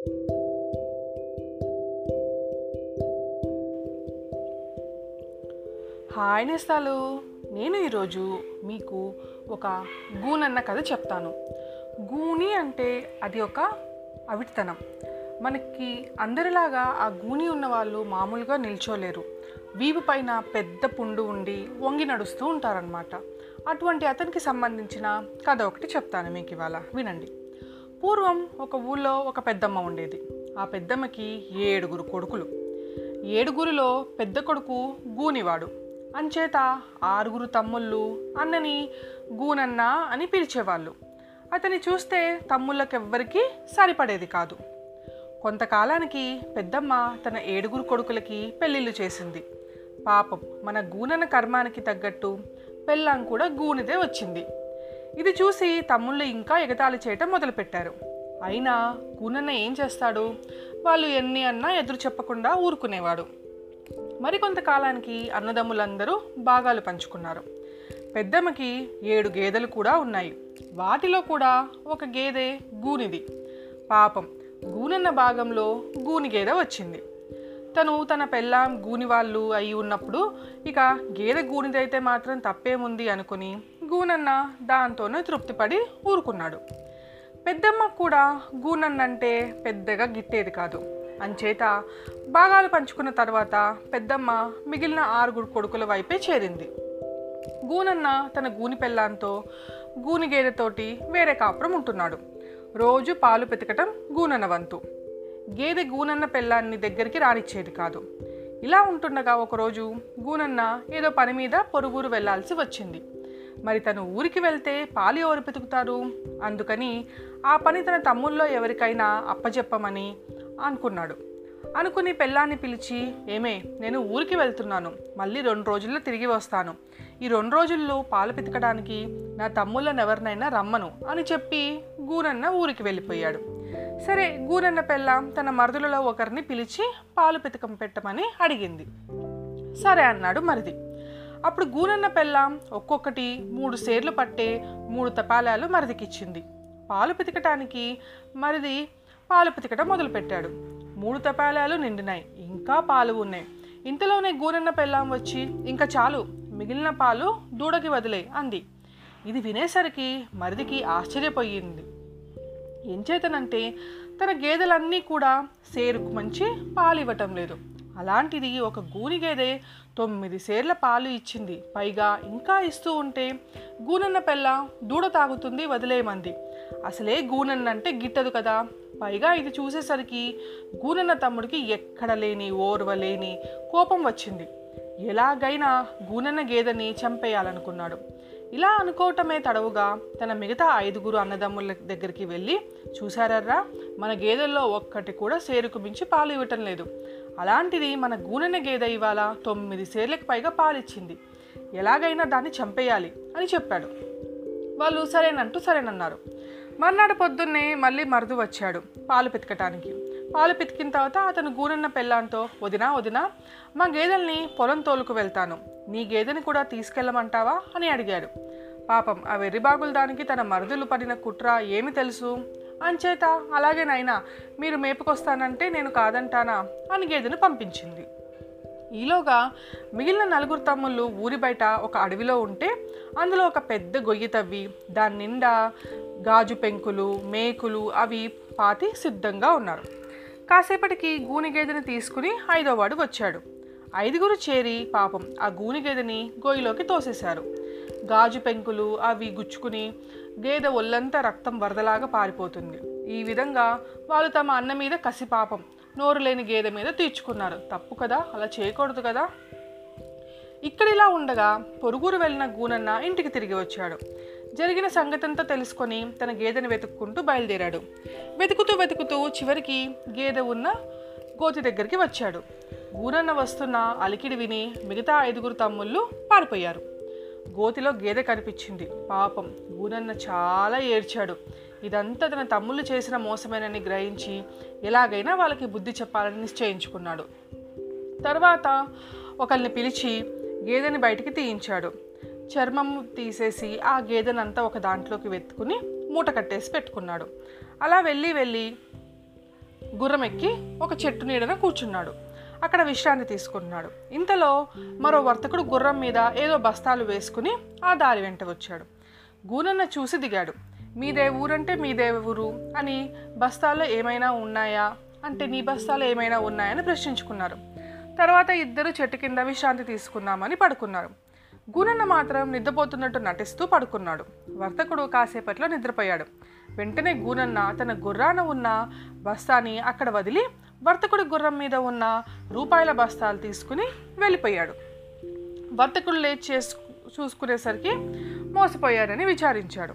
Hi నేస్తాలు. నేను ఈరోజు మీకు ఒక గూన్ అన్న కథ చెప్తాను. గూని అంటే అది ఒక అవిటితనం. మనకి అందరిలాగా ఆ గూని ఉన్న వాళ్ళు మామూలుగా నిల్చోలేరు. వీపు పైన పెద్ద పుండు ఉండి వంగి నడుస్తూ ఉంటారనమాట అటువంటి అతనికి సంబంధించిన కథ ఒకటి చెప్తాను మీకు ఇవాళ. వినండి. పూర్వం ఒక ఊళ్ళో ఒక పెద్దమ్మ ఉండేది. ఆ పెద్దమ్మకి ఏడుగురు కొడుకులు. ఏడుగురిలో పెద్ద కొడుకు గూనివాడు. అంచేత ఆరుగురు తమ్ముళ్ళు అన్నని గూనన్న అని పిలిచేవాళ్ళు. అతన్ని చూస్తే తమ్ముళ్ళకెవ్వరికీ సరిపడేది కాదు. కొంతకాలానికి పెద్దమ్మ తన ఏడుగురు కొడుకులకి పెళ్ళిళ్ళు చేసింది. పాపం మన గూనన్న కర్మానికి తగ్గట్టు పెళ్ళాం కూడా గూనిదే వచ్చింది. ఇది చూసి తమ్ముళ్ళు ఇంకా ఎగతాళి చేయటం మొదలుపెట్టారు. అయినా గూనన్న ఏం చేస్తాడు? వాళ్ళు ఎన్ని అన్నా ఎదురు చెప్పకుండా ఊరుకునేవాడు. మరికొంతకాలానికి అన్నదమ్ములందరూ భాగాలు పంచుకున్నారు. పెద్దమ్మకి ఏడు గేదెలు కూడా ఉన్నాయి. వాటిలో కూడా ఒక గేదె గూనిది. పాపం గూనన్న భాగంలో గూని గేదె వచ్చింది. తను తన పెళ్ళాం గూని వాళ్ళు అయి ఉన్నప్పుడు ఇక గేదె గూనిదైతే మాత్రం తప్పేముంది అనుకుని గూనన్న దాంతోనే తృప్తిపడి ఊరుకున్నాడు. పెద్దమ్మ కూడా గూనన్నంటే పెద్దగా గిట్టేది కాదు. అంచేత భాగాలు పంచుకున్న తర్వాత పెద్దమ్మ మిగిలిన ఆరుగురు కొడుకుల వైపే చేరింది. గూనన్న తన గూని పెళ్ళాంతో గూని గేదెతోటి వేరే కాపురం ఉంటున్నాడు. రోజు పాలు పెతకటం గూనన్న వంతు. గేదె గూనన్న పెళ్ళాన్ని దగ్గరికి రానిచ్చేది కాదు. ఇలా ఉంటుండగా ఒకరోజు గూనన్న ఏదో పని మీద పొరుగురు వెళ్ళాల్సి వచ్చింది. మరి తను ఊరికి వెళ్తే పాలు ఎవరు పెతుకుతారు అందుకని ఆ పని తన తమ్ముల్లో ఎవరికైనా అప్పజెప్పమని అనుకున్నాడు. అనుకుని పెళ్ళాన్ని పిలిచి ఏమే నేను ఊరికి వెళ్తున్నాను. మళ్ళీ రెండు రోజుల్లో తిరిగి వస్తాను. ఈ రెండు రోజుల్లో పాలు పితకడానికి నా తమ్ముళ్ళని ఎవరినైనా రమ్మను అని చెప్పి గూనన్న ఊరికి వెళ్ళిపోయాడు. సరే గూనెన్న పెళ్ళాం తన మరుదులలో ఒకరిని పిలిచి పాలు పితకం పెట్టమని అడిగింది. సరే అన్నాడు మరిది. అప్పుడు గూనన్న పెళ్ళాం ఒక్కొక్కటి మూడు సేర్లు పట్టే మూడు తపాలాలు మరిదికిచ్చింది. పాలు పితకటానికి మరిది పాలు పితకటం మొదలుపెట్టాడు. మూడు తపాలాలు నిండినాయి ఇంకా పాలు ఉన్నాయి. ఇంతలోనే గూనన్న పెళ్ళాం వచ్చి ఇంకా చాలు మిగిలిన పాలు దూడకి వదిలే అంది. ఇది వినేసరికి మరిదికి ఆశ్చర్యపోయింది. ఏం చేతనంటే తన గేదెలన్నీ కూడా సేరుకు మంచి పాలు ఇవ్వటం లేదు. అలాంటిది ఒక గూని గేదె తొమ్మిది సేర్ల పాలు ఇచ్చింది. పైగా ఇంకా ఇస్తూ ఉంటే గూనన్న పెళ్ళ దూడ తాగుతుంది వదిలేమంది. అసలే గూనన్న అంటే గిట్టదు కదా. పైగా ఇది చూసేసరికి గూనన్న తమ్ముడికి ఎక్కడ లేని ఓర్వలేని కోపం వచ్చింది. ఎలాగైనా గూనన్న గేదెని చంపేయాలనుకున్నాడు. ఇలా అనుకోవటమే తడవుగా తన మిగతా ఐదుగురు అన్నదమ్ముల దగ్గరికి వెళ్ళి చూశారర్రా మన గేదెల్లో ఒక్కటి కూడా సేరుకు మించి పాలు ఇవ్వటం లేదు. అలాంటిది మన గూనెన గేదె ఇవాళ తొమ్మిది సేర్లకు పైగా పాలిచ్చింది. ఎలాగైనా దాన్ని చంపేయాలి అని చెప్పాడు. వాళ్ళు సరేనంటూ సరేనన్నారు. మర్నాడు పొద్దున్నే మళ్ళీ మరుదు వచ్చాడు పాలు పితకటానికి. పాలు పితికిన తర్వాత అతను గూనన్న పెళ్ళాంతో వదినా వదినా మా గేదెల్ని పొలం తోలుకు వెళ్తాను. నీ గేదెని కూడా తీసుకెళ్ళమంటావా? అని అడిగాడు. పాపం ఆ వెర్రిబాగుల దానికి తన మరుదులు పడిన కుట్ర ఏమి తెలుసు? అంచేత అలాగేనైనా మీరు మేపుకొస్తానంటే నేను కాదంటానా? అని గేదెను పంపించింది. ఈలోగా మిగిలిన నలుగురు తమ్ముళ్ళు ఊరి బయట ఒక అడవిలో ఉంటే అందులో ఒక పెద్ద గొయ్యి తవ్వి దాని నిండా గాజు పెంకులు మేకులు అవి పాతి సిద్ధంగా ఉన్నారు. కాసేపటికి గూని గేదెని తీసుకుని ఐదోవాడు వచ్చాడు. ఐదుగురు చేరి పాపం ఆ గూని గేదెని గోయిలోకి తోసేశారు. గాజు పెంకులు అవి గుచ్చుకుని గేదె ఒళ్ళంతా రక్తం వరదలాగా పారిపోతుంది. ఈ విధంగా వాళ్ళు తమ అన్న మీద కసి పాపం నోరు లేని గేదె మీద తీర్చుకున్నారు. తప్పు కదా? అలా చేయకూడదు కదా? ఇక్కడ ఇలా ఉండగా పొరుగురు వెళ్ళిన గూనన్న ఇంటికి తిరిగి వచ్చాడు. జరిగిన సంగతంతా తెలుసుకొని తన గేదెని వెతుక్కుంటూ బయలుదేరాడు. వెతుకుతూ వెతుకుతూ చివరికి గేదె ఉన్న గోతి దగ్గరికి వచ్చాడు. ఊరన్న వస్తున్న అలికిడి విని మిగతా ఐదుగురు తమ్ముళ్ళు పారిపోయారు. గోతిలో గేదె కనిపించింది. పాపం గూనన్న చాలా ఏడ్చాడు. ఇదంతా తన తమ్ముళ్ళు చేసిన మోసమేనని గ్రహించి ఎలాగైనా వాళ్ళకి బుద్ధి చెప్పాలని నిశ్చయించుకున్నాడు. తర్వాత ఒకరిని పిలిచి గేదెని బయటికి తీయించాడు. చర్మం తీసేసి ఆ గేదెనంతా ఒక దాంట్లోకి వెతుకుని మూట కట్టేసి పెట్టుకున్నాడు. అలా వెళ్ళి వెళ్ళి గుర్రం ఎక్కి ఒక చెట్టు నీడన కూర్చున్నాడు. అక్కడ విశ్రాంతి తీసుకుంటున్నాడు. ఇంతలో మరో వర్తకుడు గుర్రం మీద ఏదో బస్తాలు వేసుకుని ఆ దారి వెంట వచ్చాడు. గూనన్న చూసి దిగాడు. మీదే ఊరంటే మీదే ఊరు అని బస్తాల్లో ఏమైనా ఉన్నాయా? అంటే నీ బస్తాలు ఏమైనా ఉన్నాయని ప్రశ్నించుకున్నారు. తర్వాత ఇద్దరు చెట్టు కింద విశ్రాంతి తీసుకుందామని పడుకున్నారు. గుణన్న మాత్రం నిద్రపోతున్నట్టు నటిస్తూ పడుకున్నాడు. వర్తకుడు కాసేపట్లో నిద్రపోయాడు. వెంటనే గూనన్న తన గుర్రాన ఉన్న బస్తాని అక్కడ వదిలి వర్తకుడి గుర్రం మీద ఉన్న రూపాయల బస్తాలు తీసుకుని వెళ్ళిపోయాడు. వర్తకుడు లేచి చేసు చూసుకునేసరికి మోసపోయారని విచారించాడు.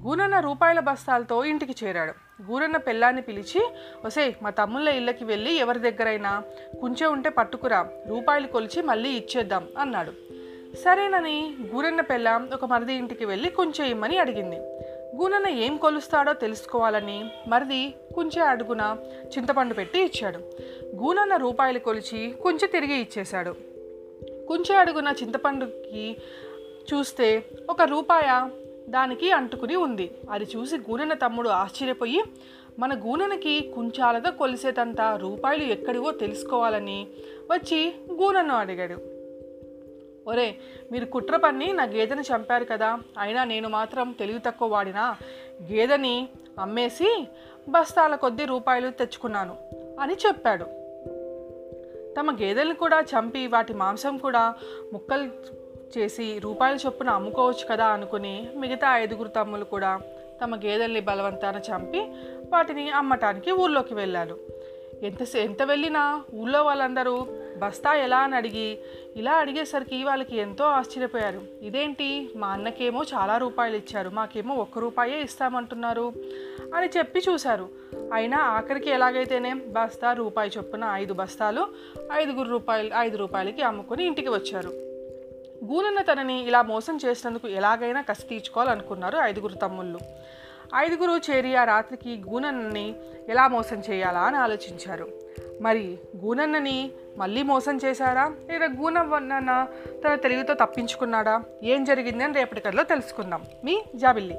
గూనన్న రూపాయల బస్తాలతో ఇంటికి చేరాడు. గూనన్న పెళ్ళాన్ని పిలిచి ఒసే మా తమ్ముళ్ళ ఇళ్ళకి వెళ్ళి ఎవరి దగ్గరైనా కుంచె ఉంటే పట్టుకురా రూపాయలు కొలిచి మళ్ళీ ఇచ్చేద్దాం అన్నాడు. సరేనని గూనన్న పెళ్ళాం ఒక మరిది ఇంటికి వెళ్ళి కుంచేయమని అడిగింది. గూనన్న ఏం కొలుస్తాడో తెలుసుకోవాలని మరిది కుంచె అడుగున చింతపండు పెట్టి ఇచ్చాడు. గూనన్న రూపాయలు కొలిచి కుంచె తిరిగి ఇచ్చేశాడు. కుంచె అడుగున చింతపండుకి చూస్తే ఒక రూపాయ దానికి అంటుకుని ఉంది. అది చూసి గూనెన తమ్ముడు ఆశ్చర్యపోయి మన గూనెనకి కుంచాలతో కొలిసేటంత రూపాయలు ఎక్కడివో తెలుసుకోవాలని వచ్చి గూనను అడిగాడు. ఒరే మీరు కుట్ర పన్ని నా గేదెని చంపారు కదా. అయినా నేను మాత్రం తెలివి తక్కువ వాడినా. గేదెని అమ్మేసి బస్తాల కొద్ది రూపాయలు తెచ్చుకున్నాను అని చెప్పాడు. తమ గేదెలను కూడా చంపి వాటి మాంసం కూడా ముక్కలు చేసి రూపాయల చొప్పున అమ్ముకోవచ్చు కదా అనుకుని మిగతా ఐదుగురు తమ్ములు కూడా తమ గేదెల్ని బలవంతాన చంపి వాటిని అమ్మటానికి ఊళ్ళోకి వెళ్ళారు. ఎంత ఎంత వెళ్ళినా ఊళ్ళో వాళ్ళందరూ బస్తా ఎలా అని అడిగి ఇలా అడిగేసరికి వాళ్ళకి ఎంతో ఆశ్చర్యపోయారు. ఇదేంటి? మా అన్నకేమో చాలా రూపాయలు ఇచ్చారు. మాకేమో ఒక్క రూపాయే ఇస్తామంటున్నారు అని చెప్పి చూశారు. అయినా ఆఖరికి ఎలాగైతేనే బస్తా రూపాయి చొప్పున ఐదు బస్తాలు ఐదుగురు రూపాయలు ఐదు రూపాయలకి అమ్ముకొని ఇంటికి వచ్చారు. గూనన్న తనని ఇలా మోసం చేసినందుకు ఎలాగైనా కసి తీర్చుకోవాలనుకున్నారు ఐదుగురు తమ్ముళ్ళు. ఐదుగురు చేరి ఆ రాత్రికి గూనన్నని ఎలా మోసం చేయాలా అని ఆలోచించారు. మరి గూనన్నని మళ్ళీ మోసం చేశారా? లేదా గూనన్న తన తెలివితో తప్పించుకున్నాడా? ఏం జరిగింది అని రేపటి కథలో తెలుసుకుందాం. మీ జాబిల్లి.